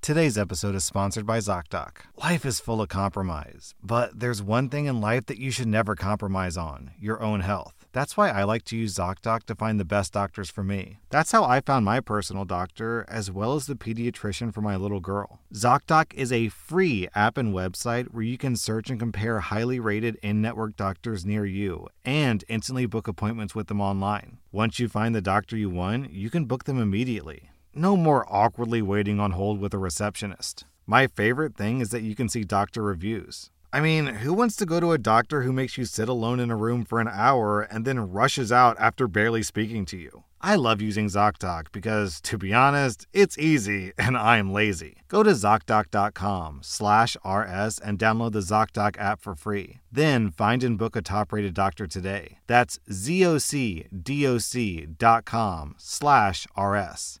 Today's episode is sponsored by ZocDoc. Life is full of compromise, but there's one thing in life that you should never compromise on your own health. That's why I like to use ZocDoc to find the best doctors for me. That's how I found my personal doctor, as well as the pediatrician for my little girl. ZocDoc is a free app and website where you can search and compare highly rated in network doctors near you and instantly book appointments with them online. Once you find the doctor you want, you can book them immediately. No more awkwardly waiting on hold with a receptionist. My favorite thing is that you can see doctor reviews. I mean, who wants to go to a doctor who makes you sit alone in a room for an hour and then rushes out after barely speaking to you? I love using ZocDoc because, to be honest, it's easy and I'm lazy. Go to ZocDoc.com slash RS and download the ZocDoc app for free. Then find and book a top-rated doctor today. That's ZocDoc.com slash RS.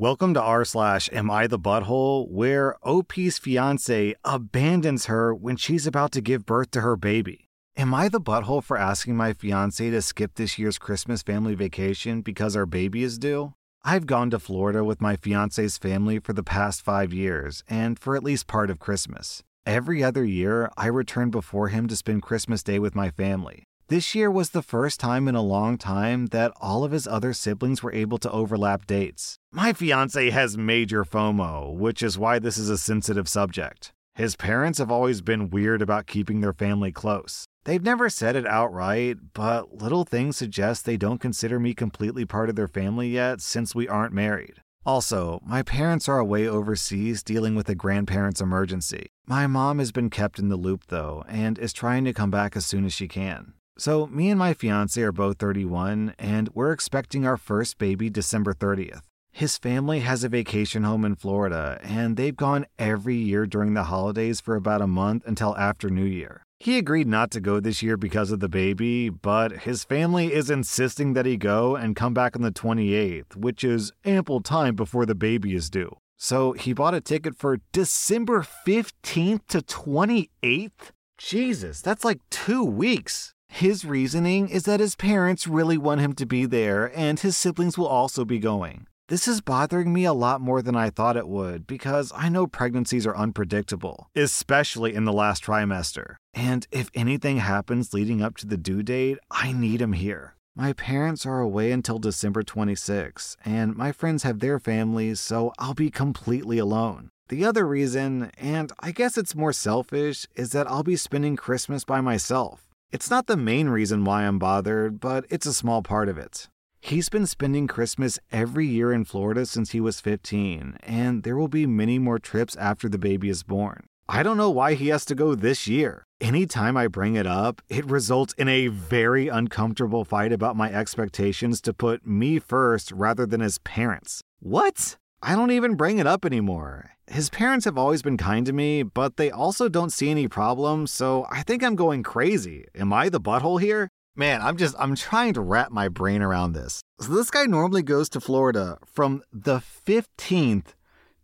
Welcome to r slash am I the butthole, where OP's fiance abandons her when she's about to give birth to her baby. Am I the butthole for asking my fiance to skip this year's Christmas family vacation because our baby is due? I've gone to Florida with my fiance's family for the past five years, and for at least part of Christmas. Every other year, I return before him to spend Christmas Day with my family. This year was the first time in a long time that all of his other siblings were able to overlap dates. My fiance has major FOMO, which is why this is a sensitive subject. His parents have always been weird about keeping their family close. They've never said it outright, but little things suggest they don't consider me completely part of their family yet since we aren't married. Also, my parents are away overseas dealing with a grandparents' emergency. My mom has been kept in the loop though and is trying to come back as soon as she can. So, me and my fiance are both 31, and we're expecting our first baby December 30th. His family has a vacation home in Florida, and they've gone every year during the holidays for about a month until after New Year. He agreed not to go this year because of the baby, but his family is insisting that he go and come back on the 28th, which is ample time before the baby is due. So he bought a ticket for December 15th to 28th? Jesus, that's like two weeks. His reasoning is that his parents really want him to be there and his siblings will also be going. This is bothering me a lot more than I thought it would because I know pregnancies are unpredictable, especially in the last trimester. And if anything happens leading up to the due date, I need him here. My parents are away until December 26, and my friends have their families, so I'll be completely alone. The other reason, and I guess it's more selfish, is that I'll be spending Christmas by myself. It's not the main reason why I'm bothered, but it's a small part of it. He's been spending Christmas every year in Florida since he was 15, and there will be many more trips after the baby is born. I don't know why he has to go this year. Anytime I bring it up, it results in a very uncomfortable fight about my expectations to put me first rather than his parents. What? I don't even bring it up anymore. His parents have always been kind to me, but they also don't see any problems, so I think I'm going crazy. Am I the butthole here? Man, I'm just, I'm trying to wrap my brain around this. So, this guy normally goes to Florida from the 15th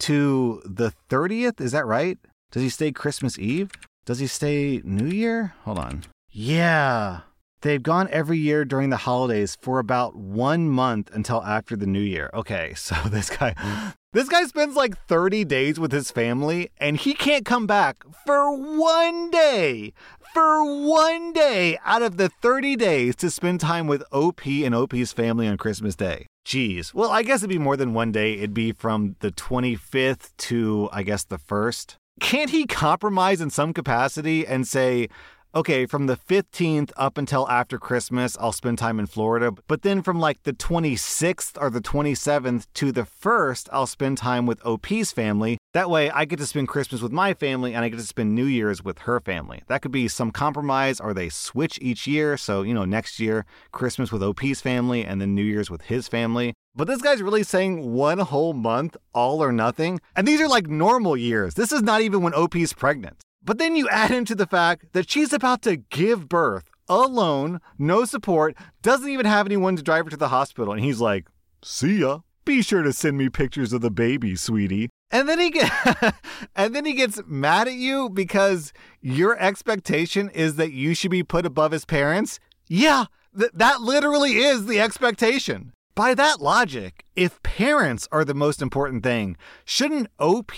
to the 30th. Is that right? Does he stay Christmas Eve? Does he stay New Year? Hold on. Yeah. They've gone every year during the holidays for about one month until after the new year. Okay, so this guy, mm. This guy spends like 30 days with his family and he can't come back for one day. For one day out of the 30 days to spend time with OP and OP's family on Christmas Day. Jeez. Well, I guess it'd be more than one day. It'd be from the 25th to, I guess, the 1st. Can't he compromise in some capacity and say, okay, from the 15th up until after Christmas, I'll spend time in Florida. But then from like the 26th or the 27th to the 1st, I'll spend time with OP's family. That way I get to spend Christmas with my family and I get to spend New Year's with her family. That could be some compromise or they switch each year. So, you know, next year, Christmas with OP's family and then New Year's with his family. But this guy's really saying one whole month, all or nothing. And these are like normal years. This is not even when OP's pregnant. But then you add into the fact that she's about to give birth alone, no support, doesn't even have anyone to drive her to the hospital. And he's like, See ya. Be sure to send me pictures of the baby, sweetie. And then he get and then he gets mad at you because your expectation is that you should be put above his parents. Yeah, th- that literally is the expectation. By that logic, if parents are the most important thing, shouldn't OP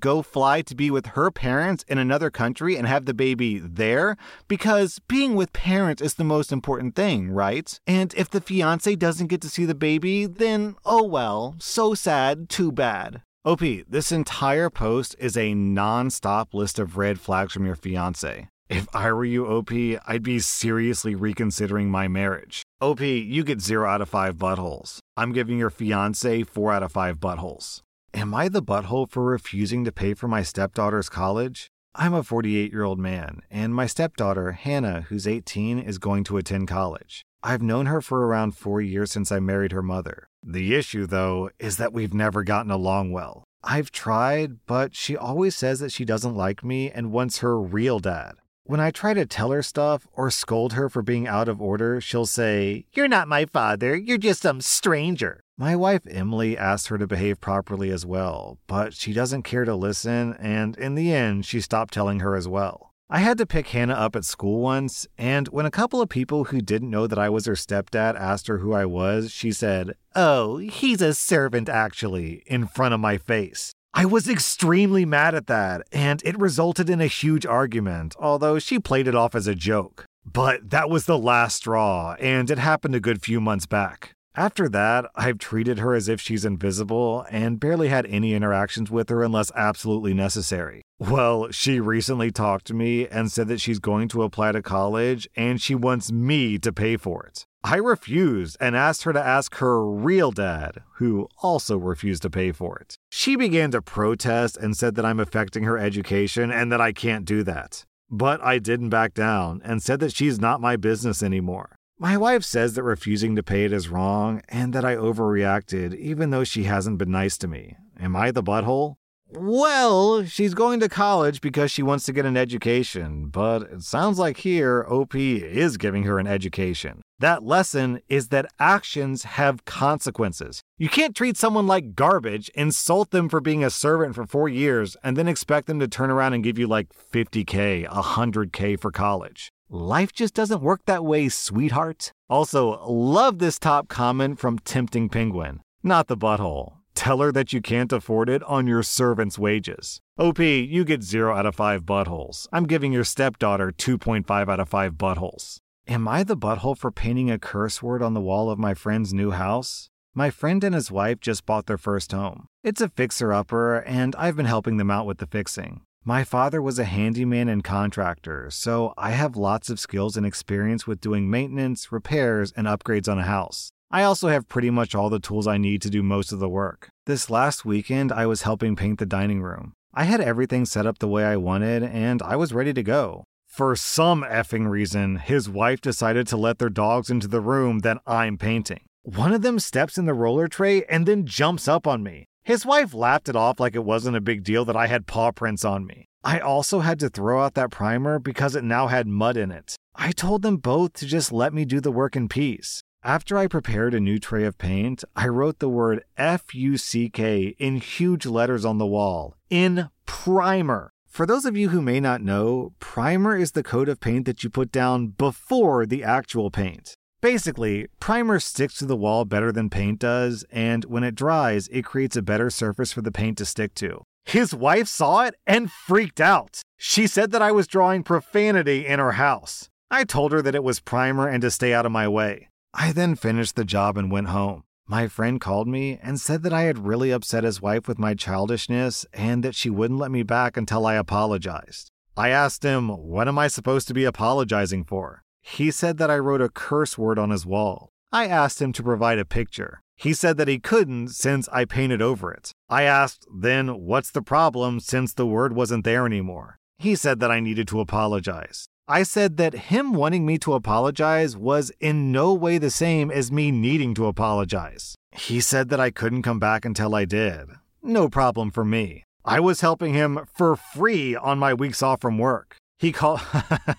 go fly to be with her parents in another country and have the baby there? Because being with parents is the most important thing, right? And if the fiance doesn't get to see the baby, then oh well, so sad, too bad. OP, this entire post is a non stop list of red flags from your fiance. If I were you, OP, I'd be seriously reconsidering my marriage. OP, you get 0 out of 5 buttholes. I'm giving your fiance 4 out of 5 buttholes. Am I the butthole for refusing to pay for my stepdaughter's college? I'm a 48 year old man, and my stepdaughter, Hannah, who's 18, is going to attend college. I've known her for around four years since I married her mother. The issue, though, is that we've never gotten along well. I've tried, but she always says that she doesn't like me and wants her real dad. When I try to tell her stuff or scold her for being out of order, she'll say, You're not my father, you're just some stranger. My wife Emily asks her to behave properly as well, but she doesn't care to listen, and in the end, she stopped telling her as well. I had to pick Hannah up at school once, and when a couple of people who didn't know that I was her stepdad asked her who I was, she said, Oh, he's a servant actually, in front of my face. I was extremely mad at that, and it resulted in a huge argument, although she played it off as a joke. But that was the last straw, and it happened a good few months back. After that, I've treated her as if she's invisible and barely had any interactions with her unless absolutely necessary. Well, she recently talked to me and said that she's going to apply to college and she wants me to pay for it. I refused and asked her to ask her real dad, who also refused to pay for it. She began to protest and said that I'm affecting her education and that I can't do that. But I didn't back down and said that she's not my business anymore. My wife says that refusing to pay it is wrong and that I overreacted, even though she hasn't been nice to me. Am I the butthole? Well, she's going to college because she wants to get an education, but it sounds like here OP is giving her an education. That lesson is that actions have consequences. You can't treat someone like garbage, insult them for being a servant for four years, and then expect them to turn around and give you like 50K, 100K for college. Life just doesn't work that way, sweetheart. Also, love this top comment from Tempting Penguin. Not the butthole. Tell her that you can't afford it on your servant's wages. OP, you get 0 out of 5 buttholes. I'm giving your stepdaughter 2.5 out of 5 buttholes. Am I the butthole for painting a curse word on the wall of my friend's new house? My friend and his wife just bought their first home. It's a fixer upper, and I've been helping them out with the fixing. My father was a handyman and contractor, so I have lots of skills and experience with doing maintenance, repairs, and upgrades on a house. I also have pretty much all the tools I need to do most of the work. This last weekend, I was helping paint the dining room. I had everything set up the way I wanted, and I was ready to go. For some effing reason, his wife decided to let their dogs into the room that I'm painting. One of them steps in the roller tray and then jumps up on me. His wife laughed it off like it wasn't a big deal that I had paw prints on me. I also had to throw out that primer because it now had mud in it. I told them both to just let me do the work in peace. After I prepared a new tray of paint, I wrote the word F U C K in huge letters on the wall in primer. For those of you who may not know, primer is the coat of paint that you put down before the actual paint. Basically, primer sticks to the wall better than paint does, and when it dries, it creates a better surface for the paint to stick to. His wife saw it and freaked out. She said that I was drawing profanity in her house. I told her that it was primer and to stay out of my way. I then finished the job and went home. My friend called me and said that I had really upset his wife with my childishness and that she wouldn't let me back until I apologized. I asked him, What am I supposed to be apologizing for? He said that I wrote a curse word on his wall. I asked him to provide a picture. He said that he couldn't since I painted over it. I asked, then what's the problem since the word wasn't there anymore? He said that I needed to apologize. I said that him wanting me to apologize was in no way the same as me needing to apologize. He said that I couldn't come back until I did. No problem for me. I was helping him for free on my weeks off from work. He called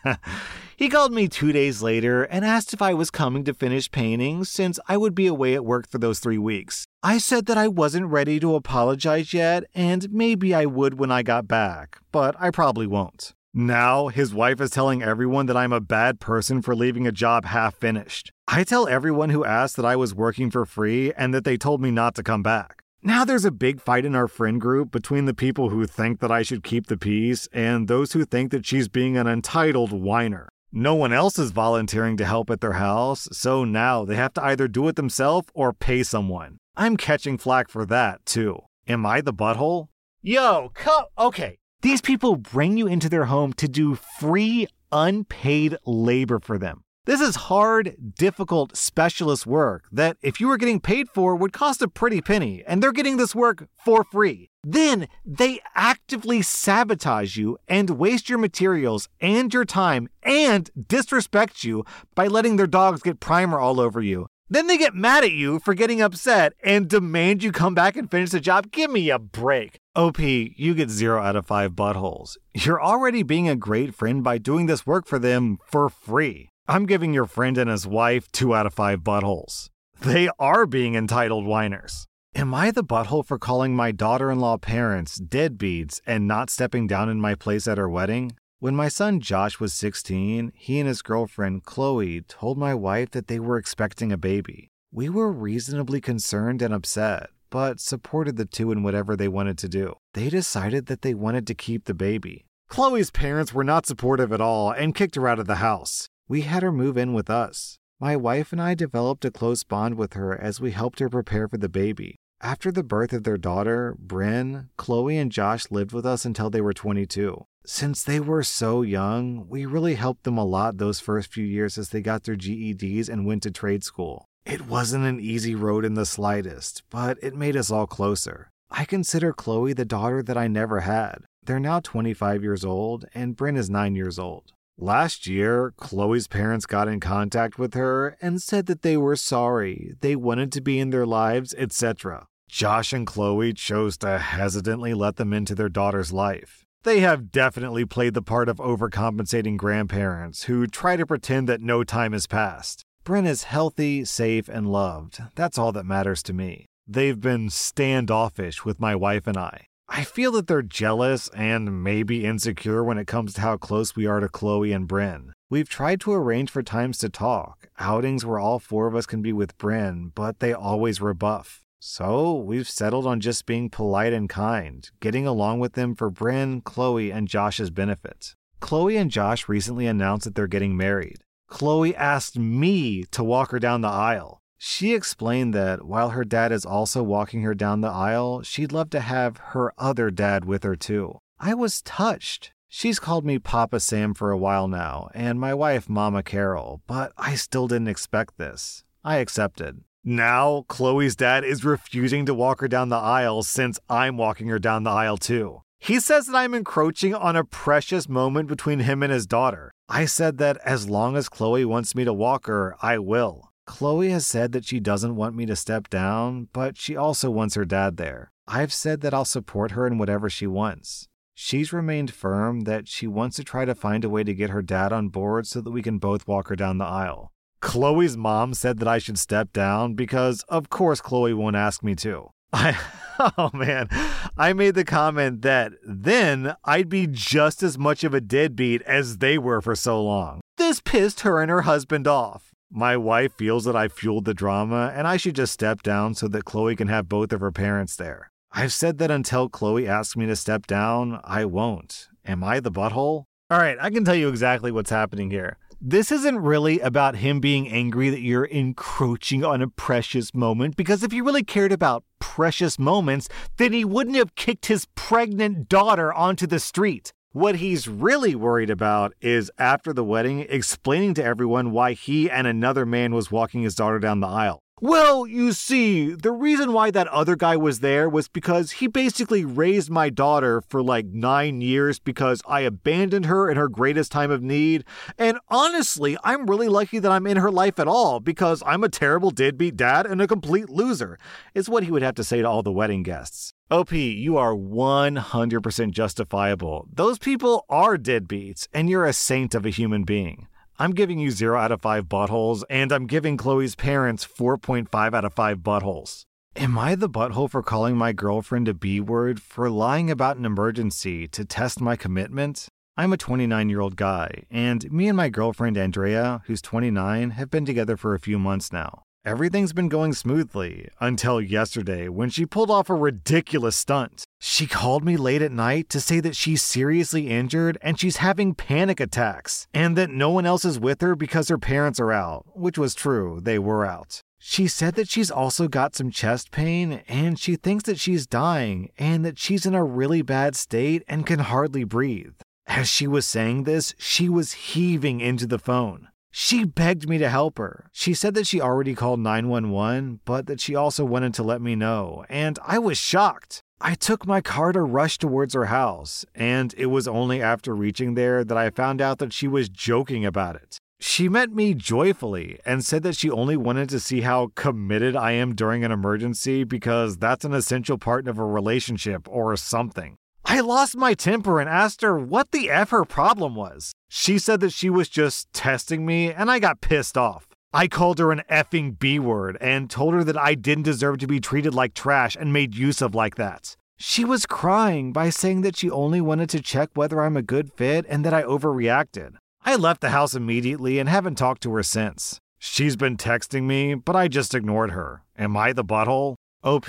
He called me 2 days later and asked if I was coming to finish painting since I would be away at work for those 3 weeks. I said that I wasn't ready to apologize yet and maybe I would when I got back, but I probably won't. Now, his wife is telling everyone that I'm a bad person for leaving a job half finished. I tell everyone who asks that I was working for free and that they told me not to come back. Now there's a big fight in our friend group between the people who think that I should keep the peace and those who think that she's being an entitled whiner. No one else is volunteering to help at their house, so now they have to either do it themselves or pay someone. I'm catching flack for that, too. Am I the butthole? Yo, co- okay. These people bring you into their home to do free, unpaid labor for them. This is hard, difficult, specialist work that, if you were getting paid for, would cost a pretty penny, and they're getting this work for free. Then they actively sabotage you and waste your materials and your time and disrespect you by letting their dogs get primer all over you. Then they get mad at you for getting upset and demand you come back and finish the job. Give me a break. OP, you get zero out of five buttholes. You're already being a great friend by doing this work for them for free. I'm giving your friend and his wife two out of five buttholes. They are being entitled whiners. Am I the butthole for calling my daughter in law parents deadbeats and not stepping down in my place at her wedding? When my son Josh was 16, he and his girlfriend Chloe told my wife that they were expecting a baby. We were reasonably concerned and upset, but supported the two in whatever they wanted to do. They decided that they wanted to keep the baby. Chloe's parents were not supportive at all and kicked her out of the house. We had her move in with us. My wife and I developed a close bond with her as we helped her prepare for the baby. After the birth of their daughter, Bryn, Chloe and Josh lived with us until they were 22. Since they were so young, we really helped them a lot those first few years as they got their GEDs and went to trade school. It wasn't an easy road in the slightest, but it made us all closer. I consider Chloe the daughter that I never had. They're now 25 years old, and Bryn is 9 years old. Last year, Chloe's parents got in contact with her and said that they were sorry, they wanted to be in their lives, etc. Josh and Chloe chose to hesitantly let them into their daughter's life. They have definitely played the part of overcompensating grandparents who try to pretend that no time has passed. Bryn is healthy, safe, and loved. That's all that matters to me. They've been standoffish with my wife and I. I feel that they're jealous and maybe insecure when it comes to how close we are to Chloe and Bryn. We've tried to arrange for times to talk, outings where all four of us can be with Bryn, but they always rebuff. So we've settled on just being polite and kind, getting along with them for Bryn, Chloe, and Josh's benefit. Chloe and Josh recently announced that they're getting married. Chloe asked me to walk her down the aisle. She explained that while her dad is also walking her down the aisle, she'd love to have her other dad with her too. I was touched. She's called me Papa Sam for a while now, and my wife Mama Carol, but I still didn't expect this. I accepted. Now, Chloe's dad is refusing to walk her down the aisle since I'm walking her down the aisle too. He says that I'm encroaching on a precious moment between him and his daughter. I said that as long as Chloe wants me to walk her, I will. Chloe has said that she doesn't want me to step down, but she also wants her dad there. I've said that I'll support her in whatever she wants. She's remained firm that she wants to try to find a way to get her dad on board so that we can both walk her down the aisle. Chloe's mom said that I should step down because, of course, Chloe won't ask me to. I, oh man, I made the comment that then I'd be just as much of a deadbeat as they were for so long. This pissed her and her husband off. My wife feels that I fueled the drama and I should just step down so that Chloe can have both of her parents there. I've said that until Chloe asks me to step down, I won't. Am I the butthole? All right, I can tell you exactly what's happening here. This isn't really about him being angry that you're encroaching on a precious moment, because if he really cared about precious moments, then he wouldn't have kicked his pregnant daughter onto the street. What he's really worried about is after the wedding, explaining to everyone why he and another man was walking his daughter down the aisle. Well, you see, the reason why that other guy was there was because he basically raised my daughter for like nine years because I abandoned her in her greatest time of need. And honestly, I'm really lucky that I'm in her life at all because I'm a terrible deadbeat dad and a complete loser, is what he would have to say to all the wedding guests. OP, you are 100% justifiable. Those people are deadbeats, and you're a saint of a human being. I'm giving you 0 out of 5 buttholes, and I'm giving Chloe's parents 4.5 out of 5 buttholes. Am I the butthole for calling my girlfriend a B word for lying about an emergency to test my commitment? I'm a 29 year old guy, and me and my girlfriend Andrea, who's 29, have been together for a few months now. Everything's been going smoothly until yesterday when she pulled off a ridiculous stunt. She called me late at night to say that she's seriously injured and she's having panic attacks, and that no one else is with her because her parents are out, which was true, they were out. She said that she's also got some chest pain and she thinks that she's dying and that she's in a really bad state and can hardly breathe. As she was saying this, she was heaving into the phone. She begged me to help her. She said that she already called 911, but that she also wanted to let me know, and I was shocked. I took my car to rush towards her house, and it was only after reaching there that I found out that she was joking about it. She met me joyfully and said that she only wanted to see how committed I am during an emergency because that's an essential part of a relationship or something. I lost my temper and asked her what the F her problem was. She said that she was just testing me, and I got pissed off. I called her an effing B word and told her that I didn't deserve to be treated like trash and made use of like that. She was crying by saying that she only wanted to check whether I'm a good fit and that I overreacted. I left the house immediately and haven't talked to her since. She's been texting me, but I just ignored her. Am I the butthole? OP,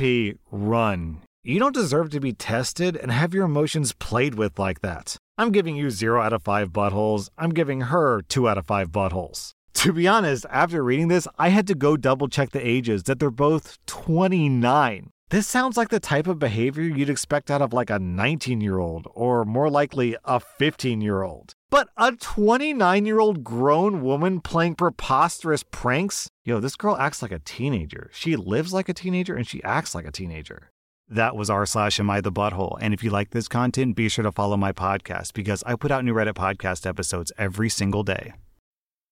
run. You don't deserve to be tested and have your emotions played with like that. I'm giving you 0 out of 5 buttholes. I'm giving her 2 out of 5 buttholes. To be honest, after reading this, I had to go double check the ages that they're both 29. This sounds like the type of behavior you'd expect out of like a 19 year old, or more likely a 15 year old. But a 29 year old grown woman playing preposterous pranks? Yo, this girl acts like a teenager. She lives like a teenager and she acts like a teenager. That was r slash am I the butthole. And if you like this content, be sure to follow my podcast because I put out new Reddit podcast episodes every single day.